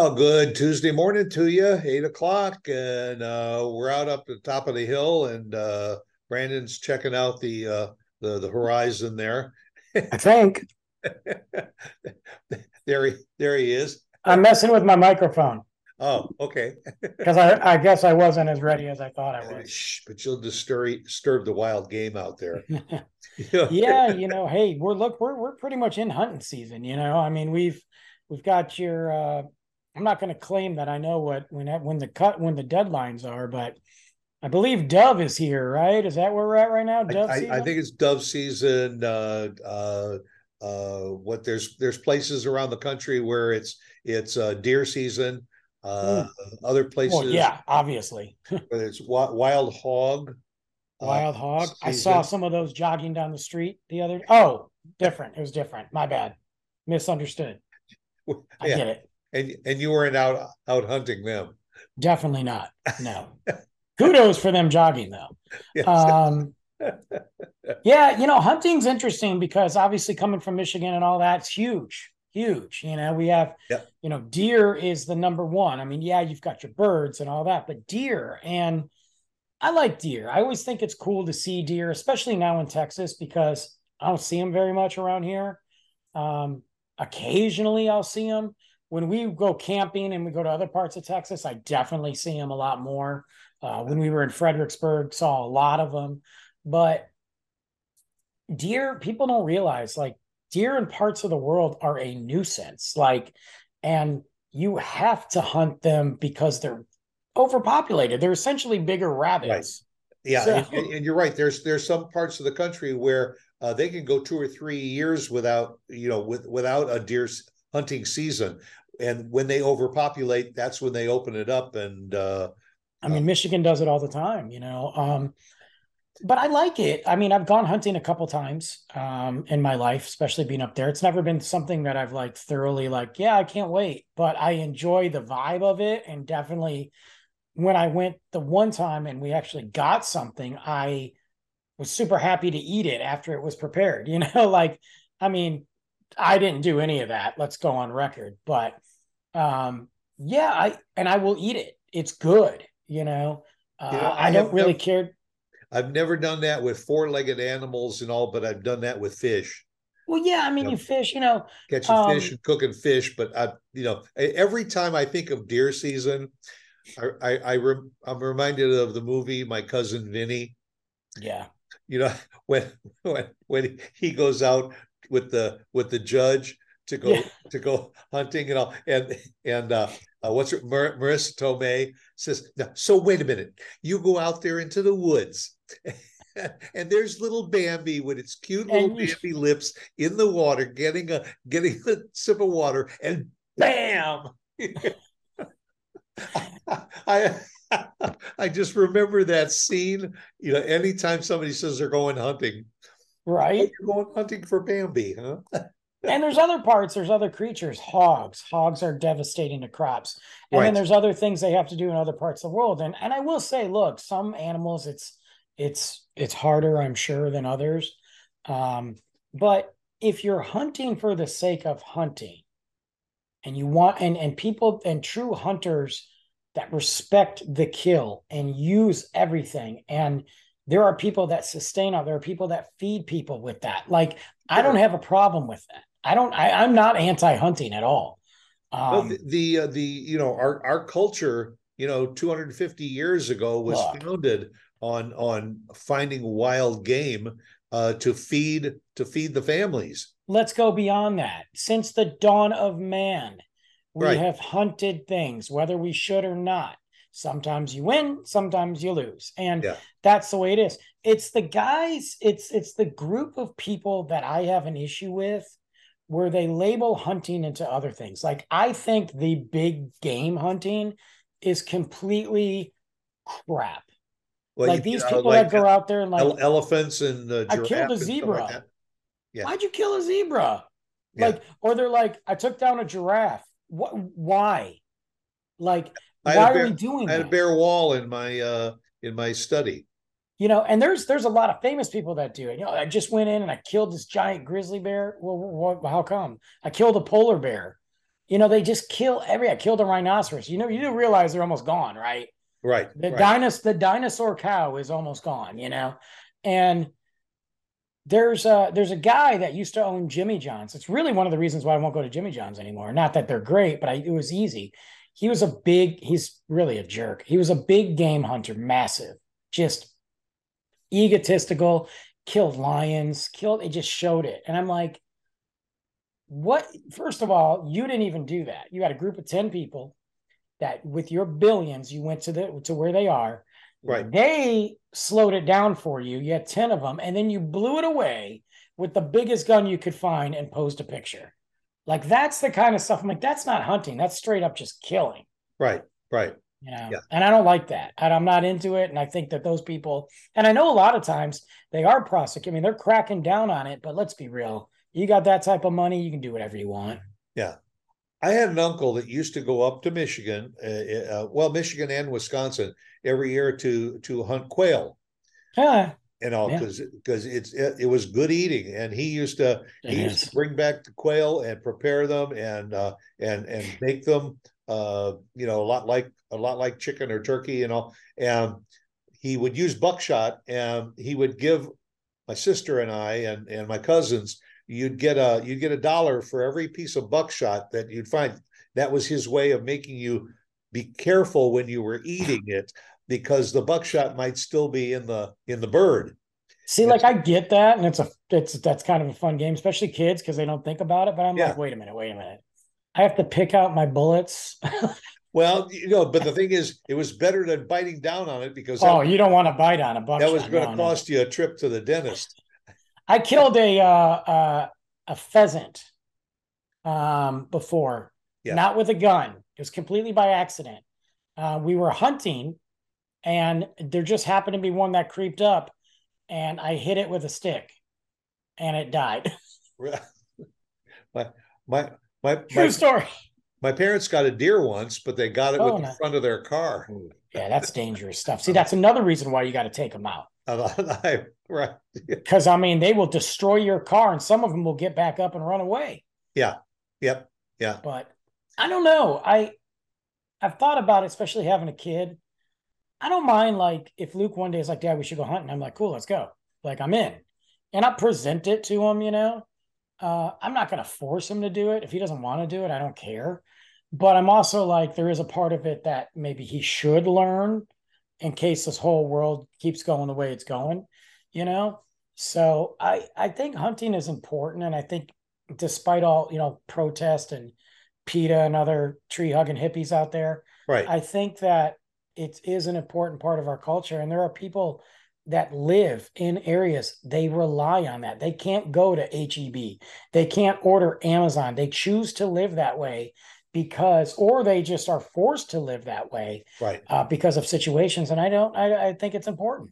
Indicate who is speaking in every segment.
Speaker 1: Well, good Tuesday morning to you, eight o'clock, and uh, we're out up the top of the hill, and uh, Brandon's checking out the uh, the the horizon there.
Speaker 2: I think
Speaker 1: there he there he is.
Speaker 2: I'm messing with my microphone
Speaker 1: Oh, okay.
Speaker 2: because I, I guess I wasn't as ready as I thought I was.
Speaker 1: Shh, but you'll disturb disturb the wild game out there.
Speaker 2: yeah, you know, hey, we're look, we're we're pretty much in hunting season. You know, I mean, we've we've got your. uh I'm not going to claim that I know what when when the cut when the deadlines are, but I believe Dove is here, right? Is that where we're at right now? Dove
Speaker 1: I,
Speaker 2: season.
Speaker 1: I think it's dove season. Uh, uh, uh, what there's there's places around the country where it's it's uh, deer season. Uh, Other places,
Speaker 2: well, yeah, obviously.
Speaker 1: whether it's wi- wild hog. uh,
Speaker 2: Wild hog. I saw some of those jogging down the street the other. Oh, different. It was different. My bad. Misunderstood. I
Speaker 1: Yeah,
Speaker 2: get it.
Speaker 1: And and you weren't out out hunting them.
Speaker 2: Definitely not. No. Kudos for them jogging though.
Speaker 1: Yes.
Speaker 2: Um, yeah, you know, hunting's interesting because obviously coming from Michigan and all that's huge, huge. You know, we have,
Speaker 1: Yep.
Speaker 2: you know, deer is the number one. I mean, yeah, you've got your birds and all that, but deer and I like deer. I always think it's cool to see deer, especially now in Texas because I don't see them very much around here. Um, occasionally I'll see them. When we go camping and we go to other parts of Texas, I definitely see them a lot more. Uh, when we were in Fredericksburg, saw a lot of them. But deer, people don't realize like deer in parts of the world are a nuisance. Like, and you have to hunt them because they're overpopulated. They're essentially bigger rabbits.
Speaker 1: Yeah,
Speaker 2: So-
Speaker 1: and, and- you're right. There's there's some parts of the country where uh, they can go two or three years without you know with without a deer hunting season, and when they overpopulate, that's when they open it up. And uh,
Speaker 2: I mean, Michigan does it all the time, you know. Um, but I like it. I mean, I've gone hunting a couple times um, in my life, especially being up there. It's never been something that I've like thoroughly like, yeah, I can't wait. But I enjoy the vibe of it, and definitely when I went the one time and we actually got something, I was super happy to eat it after it was prepared. You know, like I mean, I didn't do any of that. Let's go on record, but um, yeah, I and I will eat it. It's good. You know, uh,
Speaker 1: You know, I
Speaker 2: I, don't really care.
Speaker 1: I've never done that with four-legged animals and all, but I've done that with fish,
Speaker 2: Well, yeah, I mean,
Speaker 1: Yep.
Speaker 2: you fish. You know,
Speaker 1: catching
Speaker 2: Um,
Speaker 1: fish and cooking fish. But I, you know, every time I think of deer season, I I, I rem, I'm reminded of the movie My Cousin Vinny.
Speaker 2: yeah,
Speaker 1: you know when when when he goes out with the with the judge to go
Speaker 2: Yeah.
Speaker 1: to go hunting and all and and uh, uh what's her Mar- Marisa Tomei says no so wait a minute you go out there into the woods and there's little Bambi with its cute little
Speaker 2: And
Speaker 1: Bambi lips in the water getting a getting a sip of water and bam I I just remember that scene. You know, anytime somebody says they're going hunting,
Speaker 2: right.
Speaker 1: you're going hunting for Bambi, huh?
Speaker 2: and there's other parts. There's other creatures. Hogs. Hogs are devastating to crops. And
Speaker 1: Right.
Speaker 2: then there's other things they have to do in other parts of the world. And and I will say, look, some animals, it's it's it's harder, I'm sure, than others. Um, but if you're hunting for the sake of hunting, and you want and and people and true hunters that respect the kill and use everything and there are people that sustain it there are people that feed people with that like i don't have a problem with that i don't I, i'm not anti-hunting at all
Speaker 1: Well,
Speaker 2: um,
Speaker 1: the the, uh, the you know our our culture, you know, 250 years ago was
Speaker 2: Look.
Speaker 1: founded on on finding wild game uh, to feed to feed the families.
Speaker 2: let's go beyond that since the dawn of man we
Speaker 1: Right.
Speaker 2: have hunted things whether we should or not sometimes you win sometimes you lose and
Speaker 1: Yeah.
Speaker 2: that's the way it is it's the guys it's it's the group of people that i have an issue with where they label hunting into other things like i think the big game hunting is completely crap
Speaker 1: Well,
Speaker 2: like
Speaker 1: you
Speaker 2: these people
Speaker 1: like
Speaker 2: that go out there and like
Speaker 1: elephants and uh,
Speaker 2: I killed a zebra.
Speaker 1: like. Yeah.
Speaker 2: why'd you kill a zebra
Speaker 1: Yeah.
Speaker 2: like or they're like i took down a giraffe what why like
Speaker 1: I a
Speaker 2: why
Speaker 1: bear-
Speaker 2: are we doing
Speaker 1: I had a
Speaker 2: that
Speaker 1: bare wall in my uh in my study.
Speaker 2: you know and there's there's a lot of famous people that do it you know i just went in and i killed this giant grizzly bear well, what, how come i killed a polar bear You know, they just kill every. I killed a rhinoceros. You know, you do realize they're almost gone, right?
Speaker 1: Right.
Speaker 2: The
Speaker 1: right.
Speaker 2: dinosaur, the dinosaur cow is almost gone. You know, and there's a there's a guy that used to own Jimmy John's. It's really one of the reasons why I won't go to Jimmy John's anymore. Not that they're great, but I, it was easy. He was a big. He's really a jerk. He was a big game hunter, massive, just egotistical. Killed lions. Killed. It just showed it, and I'm like, what? First of all, you didn't even do that. You had a group of ten people that, with your billions, you went to the to where they are
Speaker 1: Right.
Speaker 2: They slowed it down for you. You had 10 of them, and then you blew it away with the biggest gun you could find and posed a picture. Like that's the kind of stuff. I'm like, that's not hunting. That's straight up just killing.
Speaker 1: Right. Right.
Speaker 2: You know,
Speaker 1: Yeah.
Speaker 2: and I don't like that. And I'm not into it. And I think that those people, and I know a lot of times they are prosecuting. I mean, they're cracking down on it, but let's be real. You got that type of money, you can do whatever you want.
Speaker 1: Yeah. I had an uncle that used to go up to Michigan, uh, uh, well, Michigan and Wisconsin every year to to hunt quail
Speaker 2: Yeah.
Speaker 1: And all
Speaker 2: Yeah.
Speaker 1: because because it's it, it was good eating and he used to
Speaker 2: It
Speaker 1: he used to bring back the quail and prepare them and uh and and make them uh you know a lot like a lot like chicken or turkey and all and he would use buckshot and he would give my sister and I and and my cousins you'd get a you'd get a dollar for every piece of buckshot that you'd find that was his way of making you be careful when you were eating it because the buckshot might still be in the in the bird
Speaker 2: See, like I get that, and it's a it's that's kind of a fun game, especially kids because they don't think about it. But I'm
Speaker 1: Yeah.
Speaker 2: like, wait a minute, wait a minute. I have to pick out my bullets.
Speaker 1: Well, you know, but the thing is, it was better than biting down on it because
Speaker 2: oh, you don't want to bite on a buckshot.
Speaker 1: that was going to
Speaker 2: no, no.
Speaker 1: cost you a trip to the dentist.
Speaker 2: I killed a uh, uh, a pheasant um, before,
Speaker 1: Yeah.
Speaker 2: not with a gun. It was completely by accident. Uh, we were hunting, and there just happened to be one that creeped up, and I hit it with a stick, and it died.
Speaker 1: my my my
Speaker 2: True
Speaker 1: my,
Speaker 2: story.
Speaker 1: my parents got a deer once, but they got it
Speaker 2: Oh,
Speaker 1: with the front of their car. Hmm.
Speaker 2: Yeah, that's dangerous stuff. See, uh-huh. that's another reason why you got to take them out.
Speaker 1: Right?
Speaker 2: Because I mean, they will destroy your car, and some of them will get back up and run away.
Speaker 1: Yeah. Yep. Yeah.
Speaker 2: But I don't know. I I've thought about it, especially having a kid. I don't mind like if Luke one day is like, "Dad, we should go hunting." I'm like, "Cool, let's go." Like I'm in, and I present it to him. You know, uh, I'm not going to force him to do it. If he doesn't want to do it, I don't care. But I'm also like, there is a part of it that maybe he should learn in case this whole world keeps going the way it's going. You know, so I I think hunting is important, and I think despite all you know protest and PETA and other tree hugging hippies out there,
Speaker 1: Right.
Speaker 2: I think that it is an important part of our culture. And there are people that live in areas, they rely on that. They can't go to HEB, they can't order Amazon. They choose to live that way because, or they just are forced to live that way
Speaker 1: right.
Speaker 2: uh, because of situations. And I don't, I, I think it's important.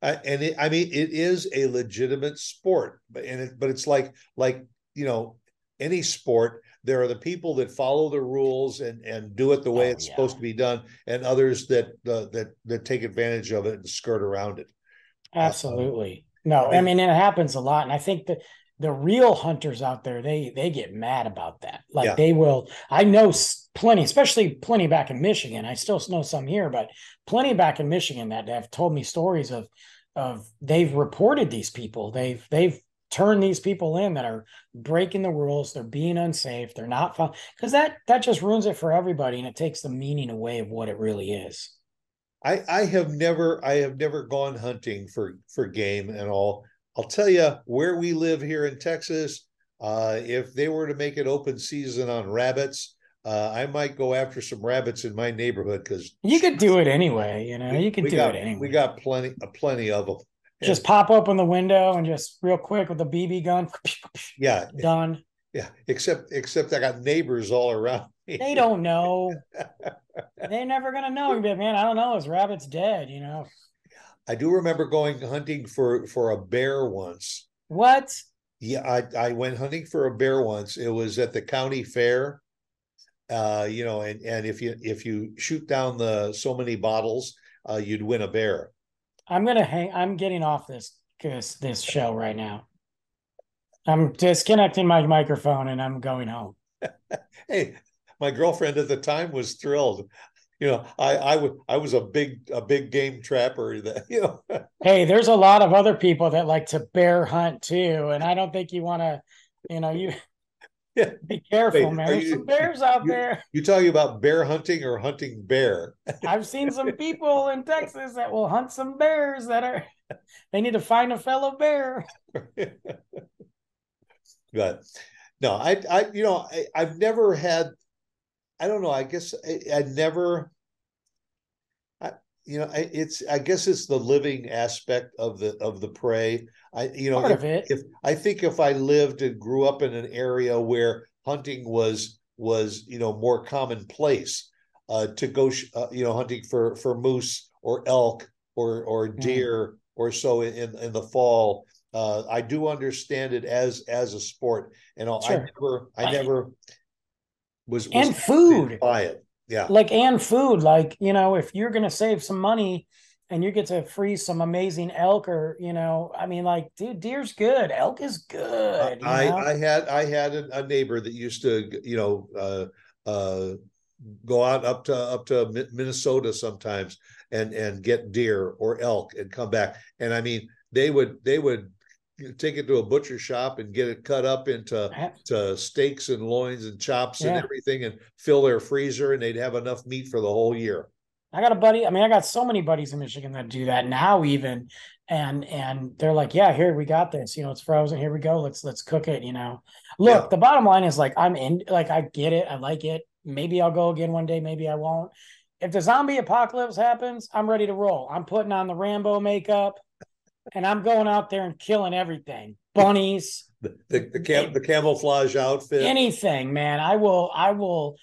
Speaker 1: I, and it, I mean, it is a legitimate sport, but and it, but it's like like you know any sport. There are the people that follow the rules and and do it the way
Speaker 2: Oh,
Speaker 1: it's
Speaker 2: yeah.
Speaker 1: supposed to be done, and others that uh, that that take advantage of it and skirt around it.
Speaker 2: Absolutely. No, I mean, it happens a lot. And I think that the real hunters out there, they they get mad about that. Like
Speaker 1: Yeah.
Speaker 2: they will, I know plenty, especially plenty back in Michigan. I still know some here, but plenty back in Michigan that have told me stories of of they've reported these people. They've they've turned these people in that are breaking the rules. They're being unsafe. They're not fun because that that just ruins it for everybody and it takes the meaning away of what it really is.
Speaker 1: I I have never I have never gone hunting for for game and all. I'll tell you where we live here in Texas. Uh, if they were to make it open season on rabbits, uh, I might go after some rabbits in my neighborhood because
Speaker 2: You could do it anyway, you know. You could do
Speaker 1: got
Speaker 2: it anyway.
Speaker 1: we got plenty uh, plenty of them.
Speaker 2: Just pop open the window and just real quick with the BB gun,
Speaker 1: Yeah,
Speaker 2: done.
Speaker 1: yeah. Except except I got neighbors all around. me.
Speaker 2: They don't know. They're never gonna know. Like, Man, I don't know. His rabbit's dead. You know
Speaker 1: I do remember going hunting for for a bear once.
Speaker 2: what?
Speaker 1: Yeah, I I went hunting for a bear once. It was at the county fair. Uh, you know, and and if you if you shoot down the so many bottles, uh, you'd win a bear.
Speaker 2: I'm gonna hang. I'm getting off this this this show right now. I'm disconnecting my microphone and I'm going home.
Speaker 1: Hey, my girlfriend at the time was thrilled. You know, I I was I was a big a big game trapper. That you know.
Speaker 2: hey, there's a lot of other people that like to bear hunt too, and I don't think you want to. You know, you
Speaker 1: Yeah.
Speaker 2: be careful,
Speaker 1: Wait,
Speaker 2: man. There's
Speaker 1: you-
Speaker 2: some bears out
Speaker 1: you-
Speaker 2: there.
Speaker 1: You talking about bear hunting or hunting bear?
Speaker 2: I've seen some people in Texas that will hunt some bears that are. They need to find a fellow bear.
Speaker 1: but no, I, I, you know, I, I've never had, I don't know, I guess I, I never, you know, it's, I guess it's the living aspect of the, of the prey. I, you know,
Speaker 2: Part
Speaker 1: if, if, I think if I lived and grew up in an area where hunting was, was, you know, more commonplace, uh, to go, sh- uh, you know, hunting for, for moose or elk or, or
Speaker 2: Mm.
Speaker 1: deer or so in, in the fall. Uh, I do understand it as, as a sport and I
Speaker 2: Sure.
Speaker 1: never, I
Speaker 2: I-
Speaker 1: never was, was
Speaker 2: And food.
Speaker 1: by it. Yeah.
Speaker 2: like and food like you know if you're gonna save some money and you get to freeze some amazing elk or you know i mean like dude deer's good elk is good
Speaker 1: I,
Speaker 2: know?
Speaker 1: I had I had a, a neighbor that used to you know uh uh go out up to up to Minnesota sometimes and and get deer or elk and come back and I mean they would they would take it to a butcher shop and get it cut up into to steaks and loins and chops and everything and fill their freezer and they'd have enough meat for the whole year.
Speaker 2: I got a buddy. I mean, I got so many buddies in Michigan that do that now, even, and and they're like, "Yeah, here we got this. You know, it's frozen. Here we go. Let's let's cook it." You know, look.
Speaker 1: Yeah.
Speaker 2: The bottom line is like, I'm in. Like, I get it. I like it. Maybe I'll go again one day. Maybe I won't. If the zombie apocalypse happens, I'm ready to roll. I'm putting on the Rambo makeup, and I'm going out there and killing everything. Bunnies,
Speaker 1: The the, the, cam, the camouflage outfit.
Speaker 2: anything, man. I will. I will.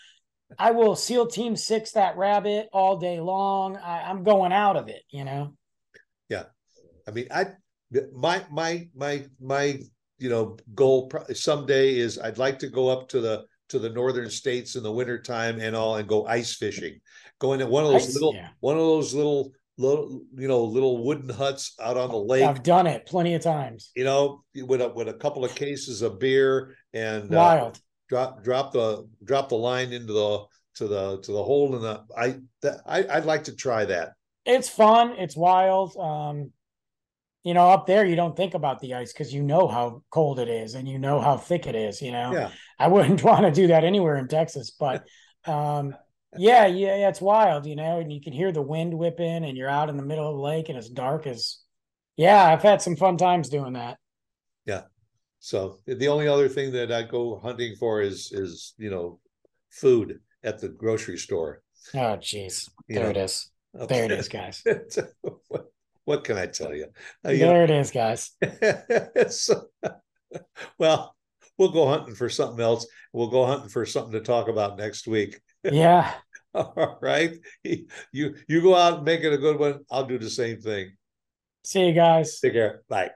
Speaker 2: I will SEAL Team Six that rabbit all day long. I, I'm going out of it. You know. Yeah.
Speaker 1: I mean, I my my my my you know goal someday is I'd like to go up to the to the northern states in the wintertime and all and go ice fishing. Go into one of those
Speaker 2: Ice,
Speaker 1: little
Speaker 2: yeah.
Speaker 1: one of those little little you know little wooden huts out on the lake.
Speaker 2: I've done it plenty of times.
Speaker 1: You know, with a with a couple of cases of beer and uh,
Speaker 2: Wild.
Speaker 1: drop drop the drop the line into the to the to the hole in the I that I I'd like to try that.
Speaker 2: It's fun. It's wild. Um, you know, up there you don't think about the ice because you know how cold it is and you know how thick it is. You know,
Speaker 1: Yeah.
Speaker 2: I wouldn't want to do that anywhere in Texas, but um, yeah, yeah, yeah, it's wild. You know, and you can hear the wind whipping, and you're out in the middle of the lake, and it's dark as. Yeah, I've had some fun times doing that. Yeah.
Speaker 1: So the only other thing that I go hunting for is is you know food at the grocery store.
Speaker 2: Oh, jeez, there
Speaker 1: know.
Speaker 2: it is. There it is, guys.
Speaker 1: what, what can I tell you? Uh,
Speaker 2: There it is, guys.
Speaker 1: so, well, we'll go hunting for something else. We'll go hunting for something to talk about next week.
Speaker 2: Yeah.
Speaker 1: All right. You you go out and make it a good one. I'll do the same thing.
Speaker 2: See you guys.
Speaker 1: Take care. Bye.